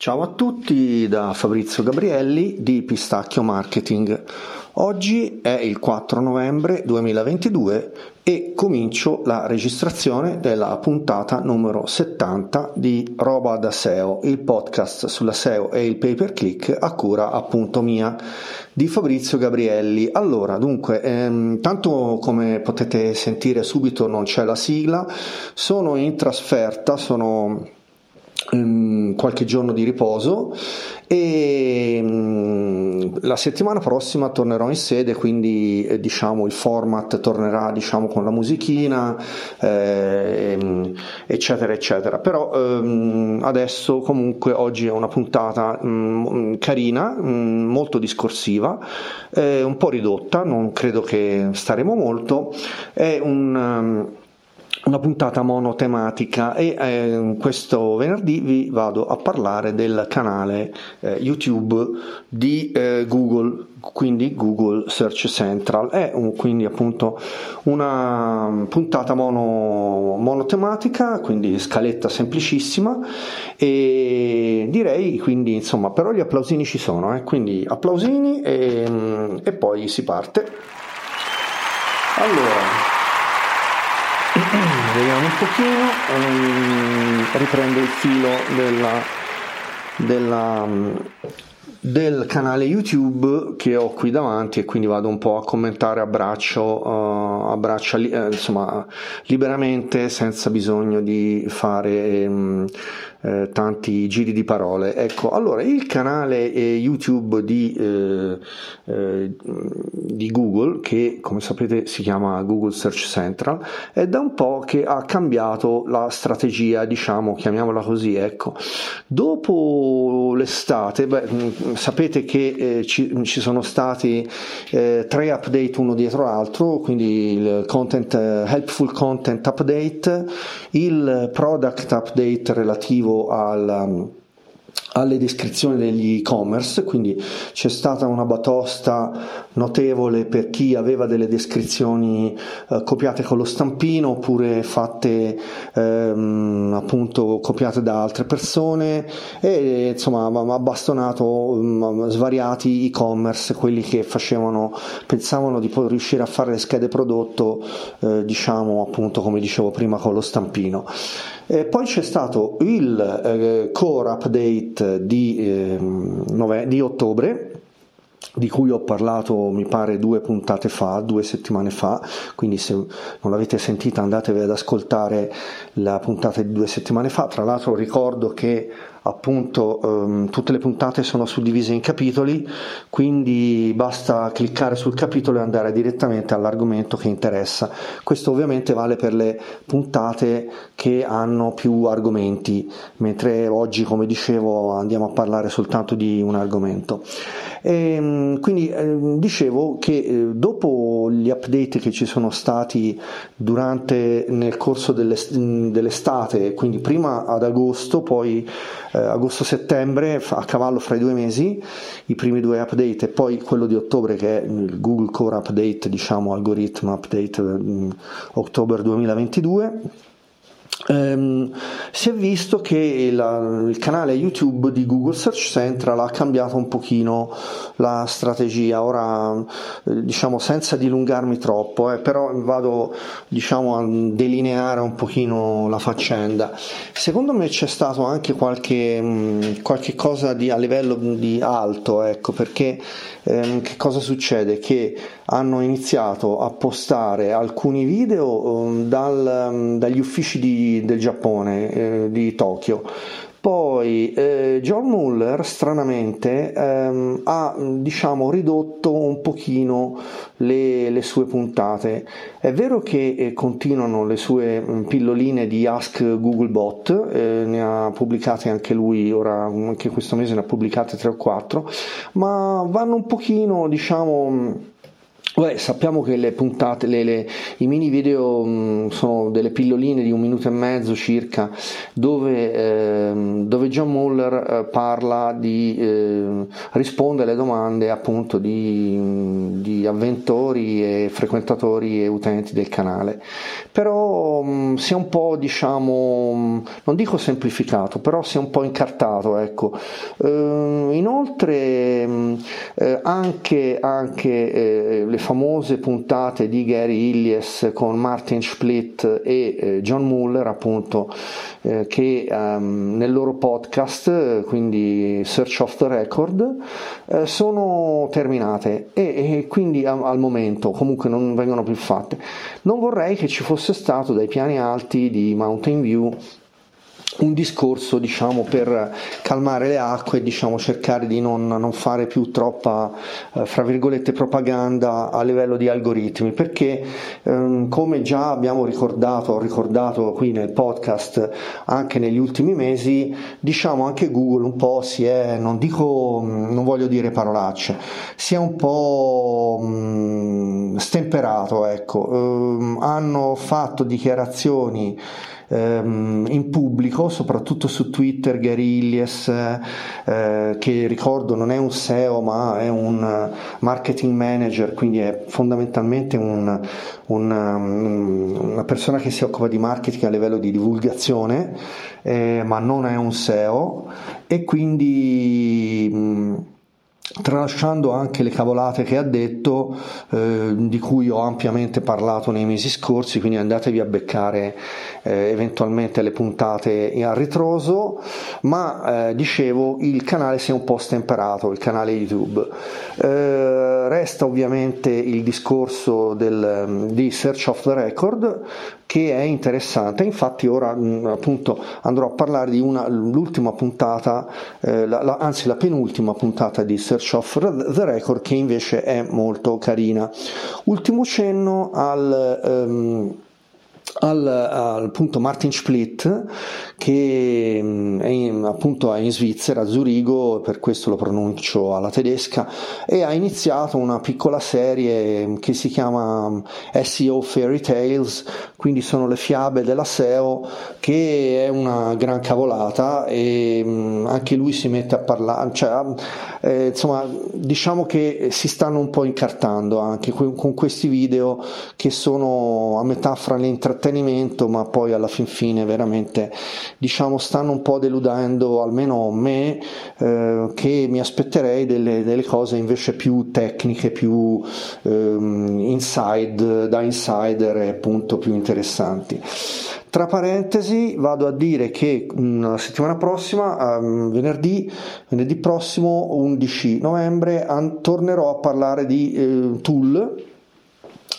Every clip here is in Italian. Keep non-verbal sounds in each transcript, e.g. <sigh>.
Ciao a tutti da Fabrizio Gabrielli di Pistacchio Marketing. Oggi è il 4 novembre 2022 e comincio la registrazione della puntata numero 70 di Roba da SEO, il podcast sulla SEO e il pay per click a cura appunto mia di Fabrizio Gabrielli. Allora, dunque, ehm, tanto come potete sentire subito non c'è la sigla, sono in trasferta, sono qualche giorno di riposo e um, la settimana prossima tornerò in sede quindi eh, diciamo il format tornerà diciamo con la musichina eh, eccetera eccetera. Però ehm, adesso comunque oggi è una puntata mm, carina mm, molto discorsiva eh, un po' ridotta non credo che staremo molto. È un um, una puntata monotematica e eh, questo venerdì vi vado a parlare del canale eh, YouTube di eh, Google, quindi Google Search Central. È un, quindi appunto una puntata mono, monotematica, quindi scaletta semplicissima e direi quindi insomma però gli applausini ci sono, eh, quindi applausini e, e poi si parte. Allora, vediamo un pochino um, riprendo il filo della, della, del canale YouTube che ho qui davanti e quindi vado un po' a commentare a braccio, uh, a braccia uh, insomma liberamente senza bisogno di fare um, eh, tanti giri di parole. Ecco, allora il canale eh, YouTube di, eh, eh, di, Google, che come sapete si chiama Google Search Central, è da un po' che ha cambiato la strategia, diciamo, chiamiamola così. Ecco, dopo l'estate, beh, mm, sapete che eh, ci, ci, sono stati eh, tre update uno dietro l'altro, quindi il content, helpful content update, il product update relativo relativo al, alle descrizioni degli e-commerce, quindi c'è stata una batosta notevole per chi aveva delle descrizioni eh, copiate con lo stampino oppure fatte ehm, appunto copiate da altre persone e insomma ha bastonato um, svariati e-commerce, quelli che facevano, pensavano di poter riuscire a fare le schede prodotto eh, diciamo appunto come dicevo prima con lo stampino. E poi c'è stato il eh, core update di, eh, nove- di ottobre di cui ho parlato mi pare due puntate fa, due settimane fa, quindi se non l'avete sentita andatevi ad ascoltare la puntata di due settimane fa, tra l'altro ricordo che appunto um, tutte le puntate sono suddivise in capitoli, quindi basta cliccare sul capitolo e andare direttamente all'argomento che interessa. Questo ovviamente vale per le puntate che hanno più argomenti, mentre oggi, come dicevo, andiamo a parlare soltanto di un argomento. E, ehm, quindi eh, dicevo che eh, dopo gli update che ci sono stati durante nel corso dell'estate, quindi prima ad agosto, poi agosto-settembre, a cavallo fra i due mesi, i primi due update e poi quello di ottobre che è il Google Core Update, diciamo algoritmo update eh, ottobre 2022 Um, si è visto che la, il canale YouTube di Google Search Central ha cambiato un pochino la strategia, ora eh, diciamo senza dilungarmi troppo, eh, però vado diciamo a delineare un pochino la faccenda. Secondo me c'è stato anche qualche, mh, mm, qualche cosa di, a livello di alto, ecco, perché ehm, che cosa succede? Che hanno iniziato a postare alcuni video um, dal, um, dagli uffici di, del Giappone, eh, di Tokyo. Poi eh, John Muller stranamente ehm, ha diciamo ridotto un pochino le, le sue puntate. È vero che eh, continuano le sue mm, pilloline di Ask Googlebot, eh, ne ha pubblicate anche lui, ora anche questo mese ne ha pubblicate 3 o 4, ma vanno un pochino diciamo Beh, sappiamo che le puntate, le, le, i mini video mh, sono delle pilloline di un minuto e mezzo circa, dove, eh, dove John Muller eh, parla di eh, risponde alle domande appunto di, di, avventori e frequentatori e utenti del canale. Però mh, mm, si è un po' diciamo, mm, non dico semplificato, però si è un po' incartato, ecco. Eh, inoltre mm, eh, anche, anche eh, le famose puntate di Gary Illies con Martin Split e eh, John Muller appunto eh, che um, nel loro podcast, quindi Search of the Record, eh, sono terminate e, e quindi a, al momento comunque non vengono più fatte. Non vorrei che ci fosse stato dai piani alti di Mountain View un discorso diciamo, per calmare le acque, diciamo, cercare di non, non, fare più troppa eh, fra virgolette propaganda a livello di algoritmi, perché ehm, come già abbiamo ricordato, ho ricordato qui nel podcast anche negli ultimi mesi, diciamo anche Google un po' si è, non dico, non voglio dire parolacce, si è un po' mh, mm, stemperato, ecco, ehm, hanno fatto dichiarazioni ehm, in pubblico, soprattutto su Twitter, Gary Illies, eh, che ricordo non è un SEO ma è un marketing manager, quindi è fondamentalmente un, un, una persona che si occupa di marketing a livello di divulgazione, eh, ma non è un SEO e quindi... Mh, tralasciando anche le cavolate che ha detto, eh, di cui ho ampiamente parlato nei mesi scorsi, quindi andatevi a beccare eh, eventualmente le puntate a ritroso, ma eh, dicevo il canale si è un po' stemperato, il canale YouTube. Eh, resta ovviamente il discorso del, di Search of the Record, che è interessante. Infatti ora mh, appunto andrò a parlare di una, l'ultima puntata, eh, la, la, anzi la penultima puntata di Search of the Record che invece è molto carina. Ultimo cenno al... Um, al, al punto Martin Split che mm, è in, appunto è in Svizzera, a Zurigo, per questo lo pronuncio alla tedesca, e ha iniziato una piccola serie che si chiama mm, SEO Fairy Tales, quindi sono le fiabe della SEO, che è una gran cavolata e mm, anche lui si mette a parlare, cioè, eh, insomma diciamo che si stanno un po' incartando anche con questi video che sono a metà fra l'intrattenimento ma poi alla fin fine veramente diciamo stanno un po' deludendo almeno me eh, che mi aspetterei delle, delle, cose invece più tecniche, più ehm, inside, da insider e appunto più interessanti. Tra parentesi vado a dire che mm, la settimana prossima, um, venerdì, venerdì prossimo 11 novembre, an- tornerò a parlare di eh, tool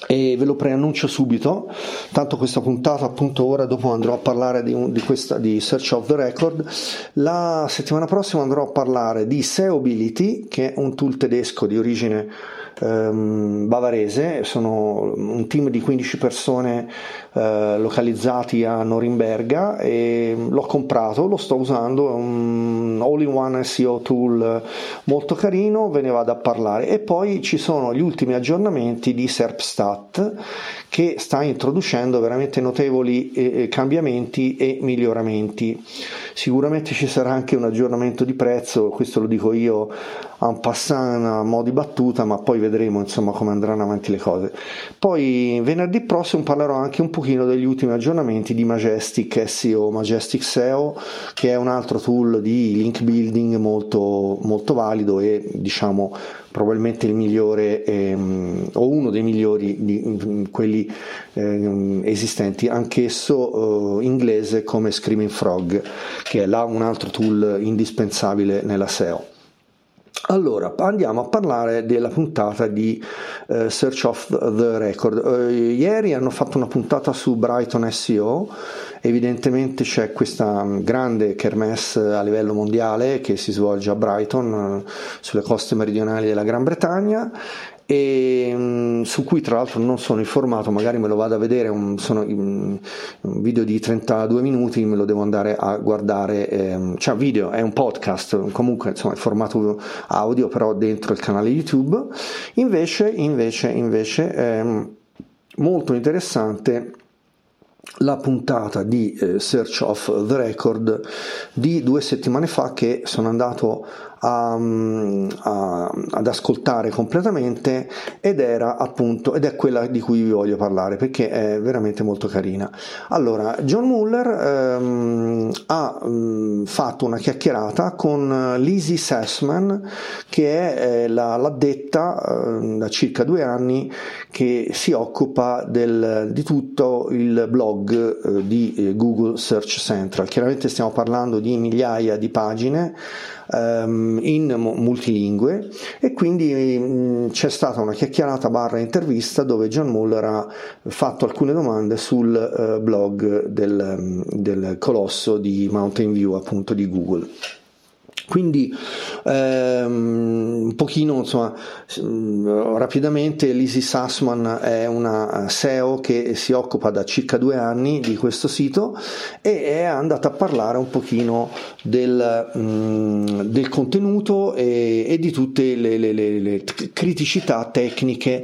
e ve lo preannuncio subito, tanto questa puntata appunto ora dopo andrò a parlare di, di, questa, di Search of the Record, la settimana prossima andrò a parlare di SEObility che è un tool tedesco di origine ehm, bavarese, sono un team di 15 persone eh, localizzati a Norimberga e l'ho comprato, lo sto usando, è un all-in-one SEO tool molto carino, ve ne vado a parlare. E poi ci sono gli ultimi aggiornamenti di SERPstat che sta introducendo veramente notevoli eh, cambiamenti e miglioramenti. Sicuramente ci sarà anche un aggiornamento di prezzo, questo lo dico io en passant a mo' di battuta, ma poi vedremo insomma come andranno avanti le cose. Poi venerdì prossimo parlerò anche un pochino degli ultimi aggiornamenti di Majestic SEO, Majestic SEO, che è un altro tool di link building molto, molto valido e diciamo probabilmente il migliore ehm, o uno dei migliori di quelli ehm, esistenti, anch'esso eh, inglese come Screaming Frog, che è là un altro tool indispensabile nella SEO. Allora, andiamo a parlare della puntata di uh, Search of the Record. Uh, ieri hanno fatto una puntata su Brighton SEO, evidentemente c'è questa grande kermesse a livello mondiale che si svolge a Brighton, uh, sulle coste meridionali della Gran Bretagna e um, su cui tra l'altro non sono informato, magari me lo vado a vedere, un, sono un video di 32 minuti, me lo devo andare a guardare, ehm, cioè video, è un podcast, comunque insomma il formato audio però dentro il canale YouTube, invece, invece, invece, ehm, molto interessante la puntata di eh, Search of the Record di due settimane fa che sono andato a, a, ad ascoltare completamente ed era appunto ed è quella di cui vi voglio parlare perché è veramente molto carina. Allora John Muller ehm, ha mh, fatto una chiacchierata con Lizzie Sassman che è eh, la, l'addetta eh, da circa due anni che si occupa del, di tutto il blog eh, di eh, Google Search Central. Chiaramente stiamo parlando di migliaia di pagine um, in multilingue e quindi um, c'è stata una chiacchierata barra intervista dove John Muller ha fatto alcune domande sul uh, blog del, del colosso di Mountain View appunto di Google. Quindi ehm, un pochino insomma, rapidamente Lizzie Sassman è una SEO che si occupa da circa due anni di questo sito e è andata a parlare un pochino del, mh, del contenuto e, e, di tutte le, le, le, le criticità tecniche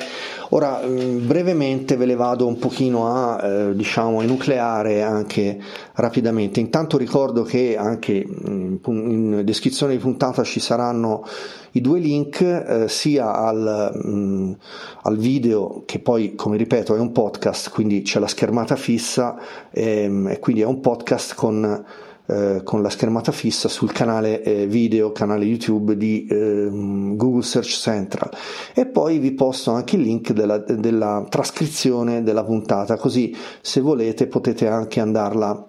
Ora brevemente ve le vado un pochino a eh, diciamo enucleare anche rapidamente. Intanto ricordo che anche in descrizione di puntata ci saranno i due link eh, sia al, mh, al, video che poi come ripeto è un podcast quindi c'è la schermata fissa ehm, e quindi è un podcast con eh, con la schermata fissa sul canale eh, video, canale YouTube di eh, Google Search Central. E poi vi posto anche il link della, della trascrizione della puntata così se volete potete anche andarla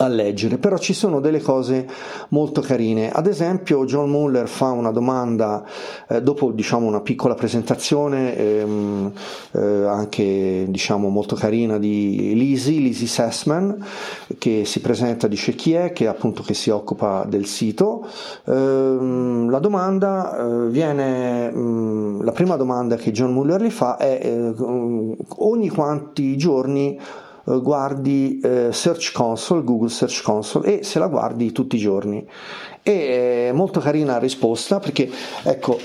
a leggere, però ci sono delle cose molto carine. Ad esempio, John Muller fa una domanda eh, dopo diciamo una piccola presentazione ehm, eh, anche diciamo molto carina di Lizzie, Lizzie Sessman che si presenta, dice chi è, che appunto che si occupa del sito. Ehm, la domanda eh, viene mh, mm, la prima domanda che John Muller gli fa è eh, ogni quanti giorni guardi eh, Search Console, Google Search Console e se la guardi tutti i giorni. E è molto carina la risposta perché, ecco,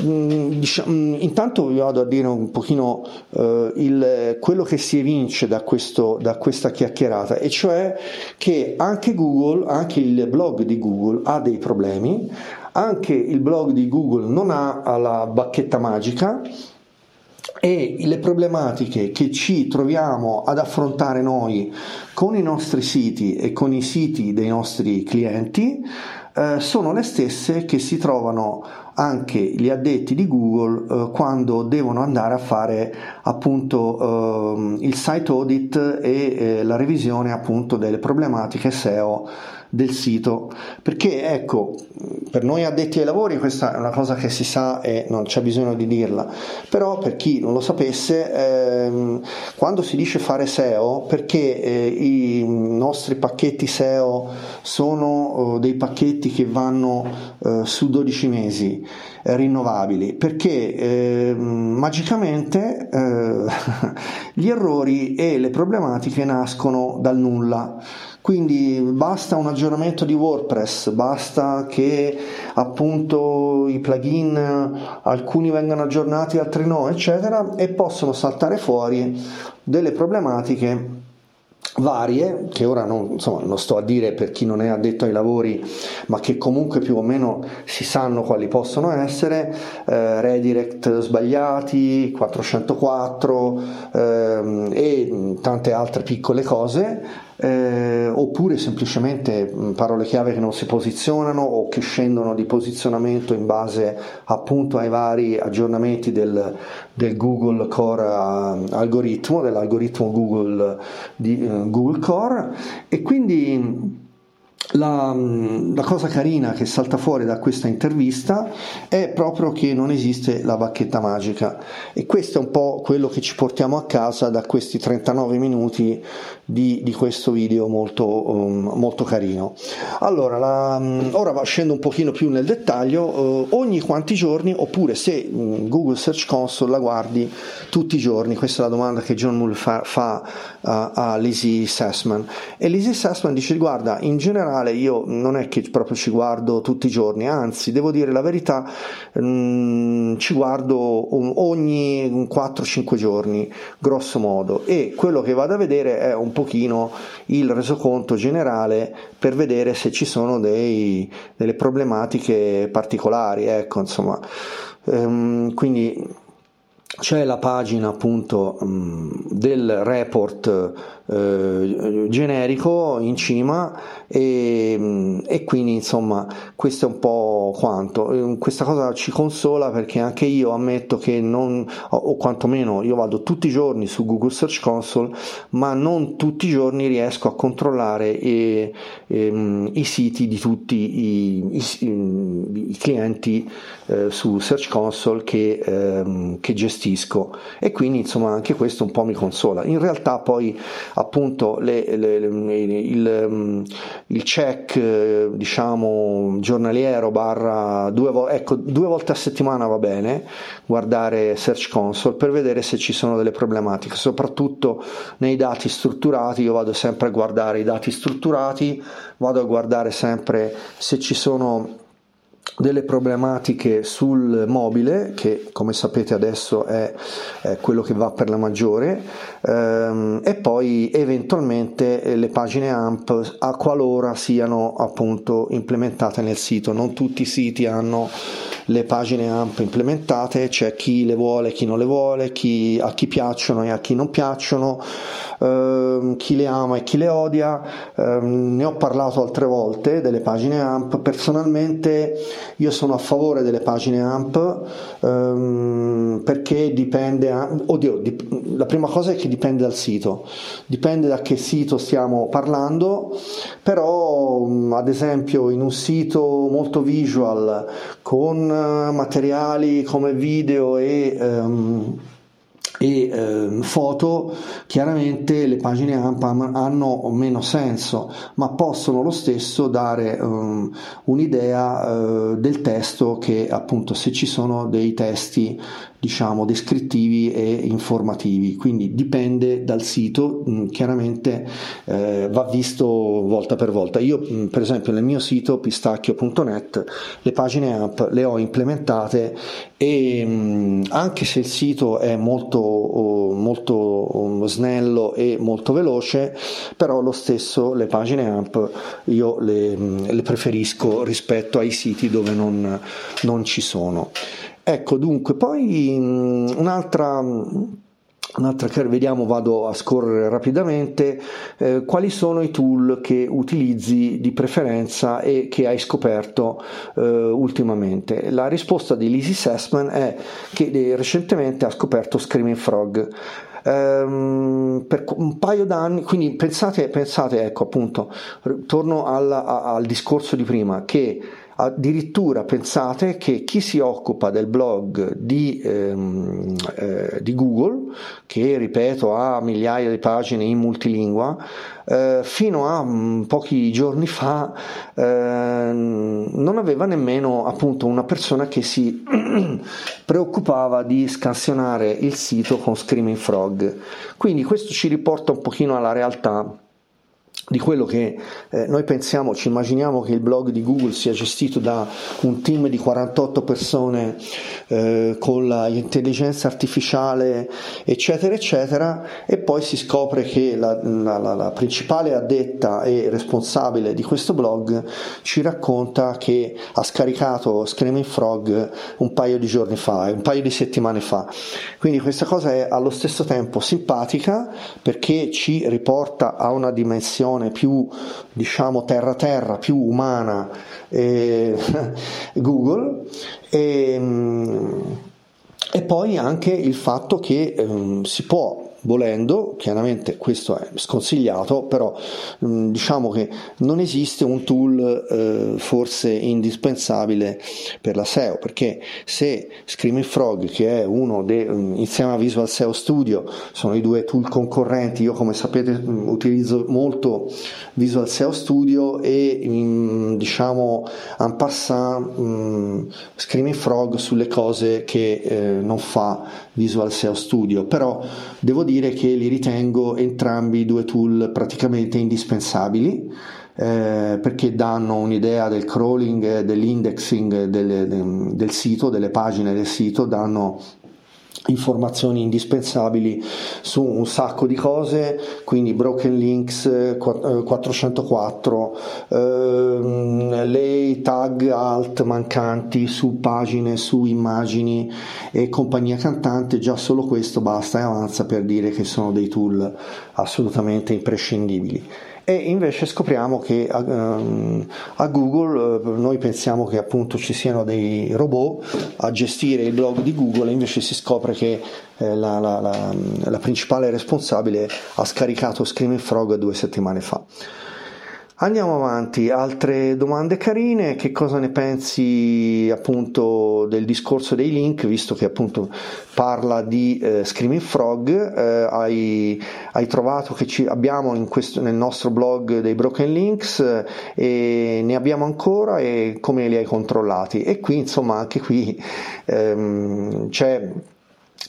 diciamo, intanto vi vado a dire un pochino uh, il, quello che si evince da, questo, da questa chiacchierata, e cioè che anche Google, anche il blog di Google ha dei problemi, anche il blog di Google non ha la bacchetta magica, e le problematiche che ci troviamo ad affrontare noi con i nostri siti e con i siti dei nostri clienti eh, sono le stesse che si trovano anche gli addetti di Google eh, quando devono andare a fare appunto eh, il site audit e eh, la revisione appunto delle problematiche SEO del sito. Perché ecco per noi addetti ai lavori questa è una cosa che si sa e non c'è bisogno di dirla. Però per chi non lo sapesse ehm, quando si dice fare SEO perché eh, i nostri pacchetti SEO sono eh, dei pacchetti che vanno eh, su 12 mesi eh, rinnovabili? Perché ehm, magicamente eh, <laughs> gli errori e le problematiche nascono dal nulla quindi basta un aggiornamento di WordPress, basta che appunto i plugin alcuni vengano aggiornati, altri no, eccetera, e possono saltare fuori delle problematiche varie che ora non, insomma, non, sto a dire per chi non è addetto ai lavori ma che comunque più o meno si sanno quali possono essere eh, redirect sbagliati 404 eh, e tante altre piccole cose eh, oppure semplicemente parole chiave che non si posizionano o che scendono di posizionamento in base appunto ai vari aggiornamenti del, del Google Core uh, algoritmo, dell'algoritmo Google, di, uh, Google Core. E quindi la, la, cosa carina che salta fuori da questa intervista è proprio che non esiste la bacchetta magica. E questo è un po' quello che ci portiamo a casa da questi 39 minuti di, di questo video molto, um, molto carino. Allora, la, um, ora scendo un pochino più nel dettaglio, uh, ogni quanti giorni oppure se um, Google Search Console la guardi tutti i giorni, questa è la domanda che John Mull fa, fa uh, a Lizzie Sassman e Lizzie Sassman dice guarda in generale io non è che proprio ci guardo tutti i giorni, anzi devo dire la verità, mm, ci guardo ogni 4-5 giorni, grosso modo, e quello che vado a vedere è un pochino il resoconto generale per vedere se ci sono dei, delle problematiche particolari, ecco, insomma. Ehm, quindi c'è la pagina appunto mm, del report eh, generico in cima e, mm, e, quindi insomma questo è un po' quanto. Eh, questa cosa ci consola perché anche io ammetto che non o quantomeno io vado tutti i giorni su Google Search Console ma non tutti i giorni riesco a controllare e, e, mm, i siti di tutti i, i, i clienti eh, su Search Console che, ehm, che gestisco. E quindi insomma anche questo un po' mi consola. In realtà poi appunto le, le, le, il, mm, il, check eh, diciamo giornaliero barra due, ecco, due volte a settimana va bene guardare Search Console per vedere se ci sono delle problematiche. Soprattutto nei dati strutturati io vado sempre a guardare i dati strutturati vado a guardare sempre se ci sono delle problematiche sul mobile che come sapete adesso è, è quello che va per la maggiore ehm, e poi eventualmente le pagine AMP a qualora siano appunto implementate nel sito. Non tutti i siti hanno le pagine AMP implementate c'è chi le vuole chi non le vuole chi, a chi piacciono e a chi non piacciono ehm, chi le ama e chi le odia. Ehm, ne ho parlato altre volte delle pagine AMP. Personalmente io sono a favore delle pagine AMP ehm, perché dipende, oddio, dip, la prima cosa è che dipende dal sito, dipende da che sito stiamo parlando, però ad esempio in un sito molto visual con materiali come video e um, e eh, foto, chiaramente le pagine AMP hanno meno senso, ma possono lo stesso dare um, un'idea uh, del testo che appunto se ci sono dei testi diciamo descrittivi e informativi. Quindi dipende dal sito mm, chiaramente eh, va visto volta per volta. Io mm, per esempio nel mio sito pistacchio.net le pagine app le ho implementate e mm, anche se il sito è molto, molto snello e molto veloce però lo stesso le pagine app io le, le preferisco rispetto ai siti dove non, non ci sono Ecco, dunque, poi mm, un'altra Un'altra che vediamo, vado a scorrere rapidamente, eh, quali sono i tool che utilizzi di preferenza e che hai scoperto eh, ultimamente? La risposta di Lizzie Sessman è che eh, recentemente ha scoperto Screaming Frog. Um, per un paio d'anni, quindi pensate, pensate ecco appunto, torno al, al discorso di prima, che Addirittura pensate che chi si occupa del blog di, ehm, eh, di Google, che ripeto ha migliaia di pagine in multilingua, eh, fino a mh, mm, pochi giorni fa eh, non aveva nemmeno appunto una persona che si <clears throat> preoccupava di scansionare il sito con Screaming Frog. Quindi questo ci riporta un pochino alla realtà di quello che eh, noi pensiamo, ci immaginiamo che il blog di Google sia gestito da un team di 48 persone eh, con l'intelligenza artificiale, eccetera, eccetera, e poi si scopre che la, la, la, la principale addetta e responsabile di questo blog ci racconta che ha scaricato Screaming Frog un paio di giorni fa, un paio di settimane fa. Quindi questa cosa è allo stesso tempo simpatica perché ci riporta a una dimensione visione più diciamo terra terra, più umana eh, <laughs> Google. E, mm, e, poi anche il fatto che eh, si può volendo, chiaramente questo è sconsigliato, però mm, diciamo che non esiste un tool eh, forse indispensabile per la SEO, perché se Screaming Frog, che è uno dei, mm, insieme a Visual SEO Studio, sono i due tool concorrenti, io come sapete mm, utilizzo molto Visual SEO Studio e diciamo en passant Screaming Frog sulle cose che eh, non fa Visual SEO Studio, però devo dire che li ritengo entrambi due tool praticamente indispensabili eh, perché danno un'idea del crawling, dell'indexing del, del, del sito, delle pagine del sito, danno informazioni indispensabili su un sacco di cose, quindi broken links 404, eh, ehm, le tag alt mancanti su pagine, su immagini e compagnia cantante, già solo questo basta e avanza per dire che sono dei tool assolutamente imprescindibili e invece scopriamo che a, ehm, a Google eh, noi pensiamo che appunto ci siano dei robot a gestire il blog di Google e invece si scopre che eh, la, la, la, la principale responsabile ha scaricato Screaming Frog due settimane fa. Andiamo avanti, altre domande carine, che cosa ne pensi appunto del discorso dei link, visto che appunto parla di eh, Screaming Frog, eh, hai, hai, trovato che ci abbiamo questo, nel nostro blog dei broken links eh, e ne abbiamo ancora? E come li hai controllati? E qui insomma anche qui ehm, c'è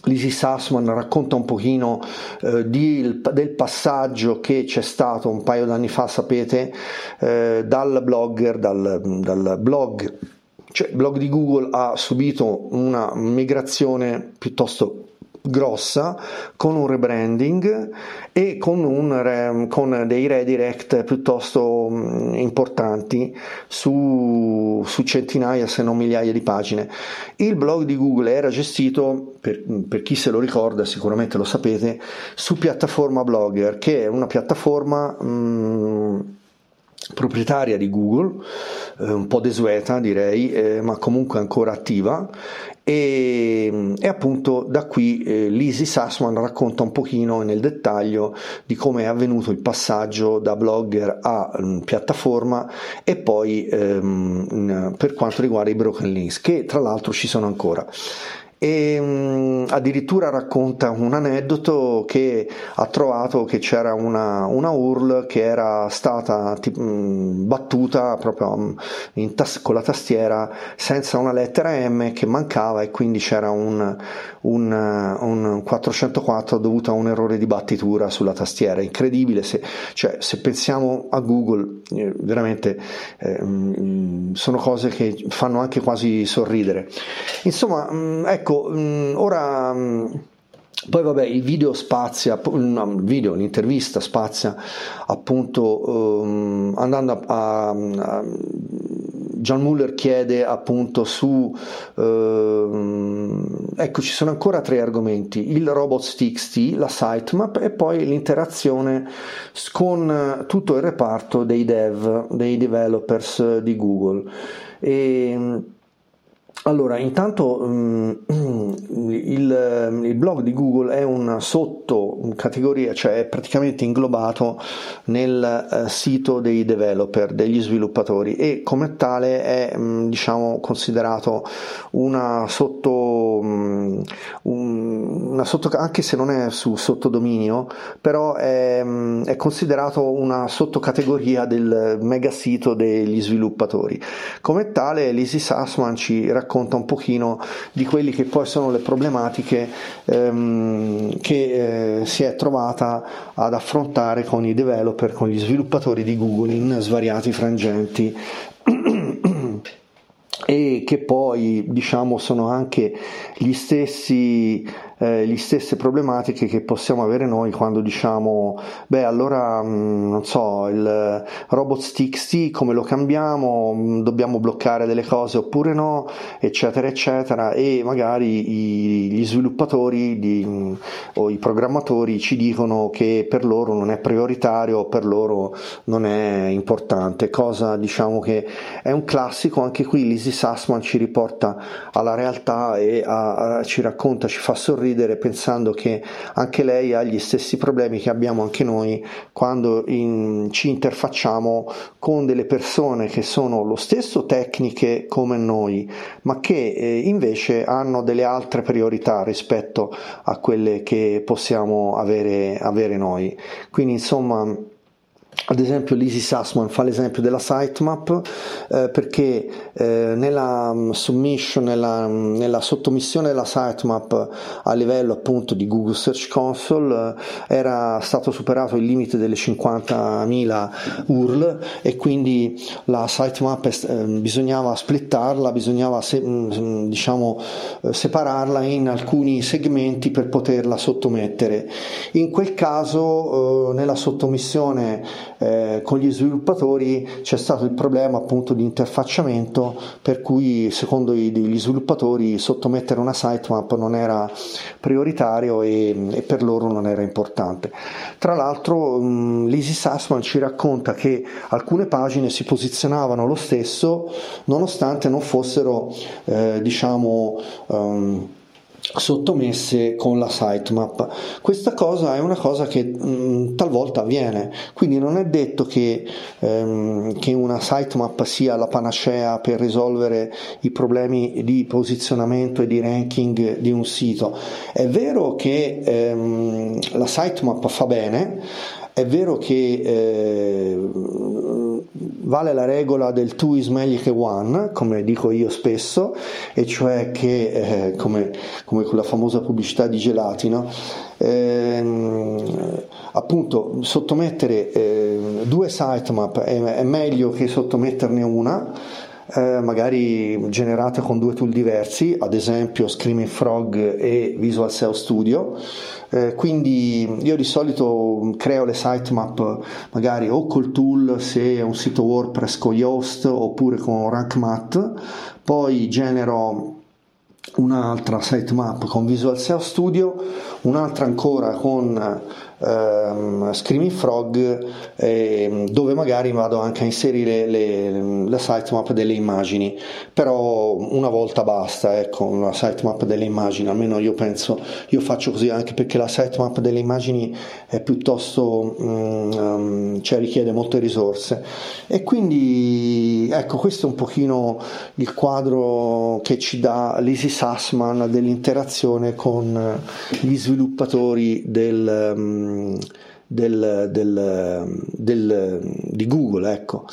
Lizzie Sassman racconta un pochino eh, di, del passaggio che c'è stato un paio d'anni fa, sapete, eh, dal blogger, dal, dal blog, cioè il blog di Google ha subito una migrazione piuttosto grossa con un rebranding e con, un, con dei redirect piuttosto importanti su, su, centinaia se non migliaia di pagine. Il blog di Google era gestito, per, per chi se lo ricorda sicuramente lo sapete, su piattaforma Blogger che è una piattaforma mh, proprietaria di Google, eh, un po' desueta direi, eh, ma comunque ancora attiva. E, e, appunto da qui eh, Lizzie Sassman racconta un pochino nel dettaglio di come è avvenuto il passaggio da blogger a um, piattaforma e poi um, per quanto riguarda i broken links che tra l'altro ci sono ancora e mh, addirittura racconta un aneddoto che ha trovato che c'era una, una URL che era stata tipo, mh, battuta proprio tas- con la tastiera senza una lettera M che mancava e quindi c'era un, un, un 404 dovuto a un errore di battitura sulla tastiera. Incredibile se, cioè, se pensiamo a Google eh, veramente eh, sono cose che fanno anche quasi sorridere. Insomma ecco Ecco, mm, ora mm, poi vabbè, il video spazia, no, il video, l'intervista spazia appunto um, andando a, a, John Muller chiede appunto su uh, ecco ci sono ancora tre argomenti il robots.txt la sitemap e poi l'interazione con tutto il reparto dei dev dei developers di Google. E, allora, intanto um, <clears throat> il, il, blog di Google è una sottocategoria, cioè è praticamente inglobato nel uh, sito dei developer, degli sviluppatori e come tale è um, diciamo, considerato una sotto, um, una sotto, anche se non è su sottodominio, però è, è considerato una sottocategoria del megasito degli sviluppatori. Come tale, Lizzie Sassman ci racconta racconta un pochino di quelle che poi sono le problematiche ehm, che eh, si è trovata ad affrontare con i developer, con gli sviluppatori di Google in svariati frangenti e che poi diciamo sono anche gli stessi eh, le stesse problematiche che possiamo avere noi quando diciamo beh allora mh, mm, non so il robots.txt come lo cambiamo mm, dobbiamo bloccare delle cose oppure no eccetera eccetera. E magari i, gli sviluppatori di, mh, mm, o i programmatori ci dicono che per loro non è prioritario per loro non è importante. Cosa diciamo che è un classico anche qui Lizzie Sassman ci riporta alla realtà e a, a, ci racconta ci fa sorridere pensando che anche lei ha gli stessi problemi che abbiamo anche noi quando in, ci interfacciamo con delle persone che sono lo stesso tecniche come noi, ma che eh, invece hanno delle altre priorità rispetto a quelle che possiamo avere, avere noi. Quindi insomma ad esempio Lizzie Sussman fa l'esempio della sitemap eh, perché eh, nella mm, submission, nella, mm, nella, sottomissione della sitemap a livello appunto di Google Search Console eh, era stato superato il limite delle 50.000 URL e quindi la sitemap eh, bisognava splittarla, bisognava se, mm, diciamo eh, separarla in alcuni segmenti per poterla sottomettere. In quel caso eh, nella sottomissione eh, con gli sviluppatori c'è stato il problema appunto di interfacciamento per cui secondo gli sviluppatori sottomettere una sitemap non era prioritario e, e per loro non era importante. Tra l'altro um, Lizzie Sassman ci racconta che alcune pagine si posizionavano lo stesso nonostante non fossero eh, diciamo um, sottomesse con la sitemap. Questa cosa è una cosa che mh, mm, talvolta avviene, quindi non è detto che, ehm, che, una sitemap sia la panacea per risolvere i problemi di posizionamento e di ranking di un sito. È vero che ehm, la sitemap fa bene, è vero che eh, vale la regola del two is meglio che one, come dico io spesso, e cioè che, eh, come, come quella famosa pubblicità di gelati, no? eh, appunto sottomettere eh, due sitemap è, è meglio che sottometterne una, eh, magari generate con due tool diversi, ad esempio Screaming Frog e Visual SEO Studio. Eh, quindi io di solito creo le sitemap magari o col tool se è un sito WordPress con Yoast oppure con RankMath, poi genero un'altra sitemap con Visual SEO Studio, un'altra ancora con ehm, Screaming Frog eh, dove magari vado anche a inserire le, la sitemap delle immagini. Però una volta basta ecco la sitemap delle immagini almeno io penso io faccio così anche perché la sitemap delle immagini è piuttosto um, cioè richiede molte risorse. E quindi ecco questo è un pochino il quadro che ci dà Lizzie Sassman dell'interazione con gli sviluppatori del um, del, del, del, di Google. Ecco.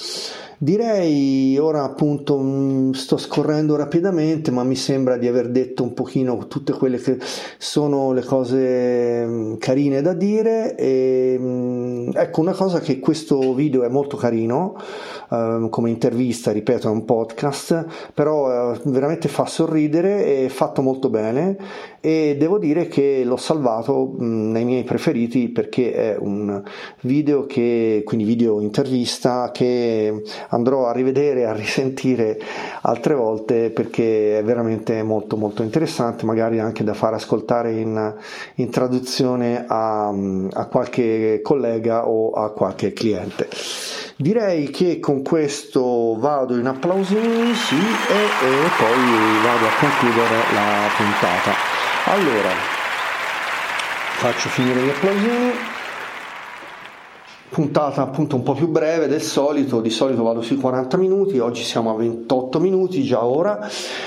Direi ora appunto mm, sto scorrendo rapidamente, ma mi sembra di aver detto un pochino tutte quelle che sono le cose mm, carine da dire. E, mm, ecco una cosa che questo video è molto carino eh, come intervista, ripeto, è un podcast, però eh, veramente fa sorridere, è fatto molto bene e devo dire che l'ho salvato mh, nei miei preferiti perché è un video che, quindi video intervista che andrò a rivedere e a risentire altre volte perché è veramente molto molto interessante, magari anche da far ascoltare in, in traduzione a, a qualche collega o a qualche cliente. Direi che con questo vado in applausini, sì, e, e poi vado a concludere la puntata. Allora, faccio finire gli applausini puntata appunto un po' più breve del solito, di solito vado sui 40 minuti, oggi siamo a 28 minuti già ora.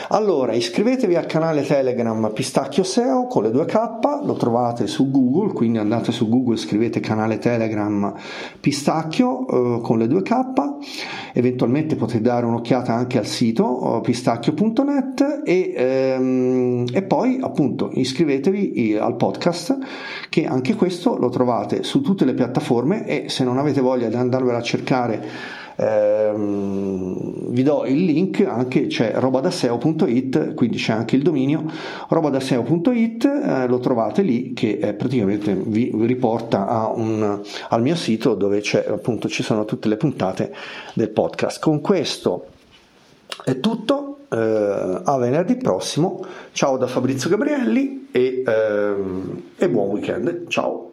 Allora, iscrivetevi al canale Telegram Pistacchio SEO con le due K, lo trovate su Google, quindi andate su Google, scrivete canale Telegram Pistacchio eh, con le due K, eventualmente potete dare un'occhiata anche al sito eh, pistacchio.net e, ehm, e poi appunto iscrivetevi al podcast che anche questo lo trovate su tutte le piattaforme e se non avete voglia di andarvela a cercare ehm, vi do il link anche c'è robadaseo.it quindi c'è anche il dominio robadaseo.it eh, lo trovate lì che eh, praticamente vi riporta un, al mio sito dove appunto ci sono tutte le puntate del podcast. Con questo è tutto eh, a venerdì prossimo. Ciao da Fabrizio Gabrielli e, ehm, e buon weekend. Ciao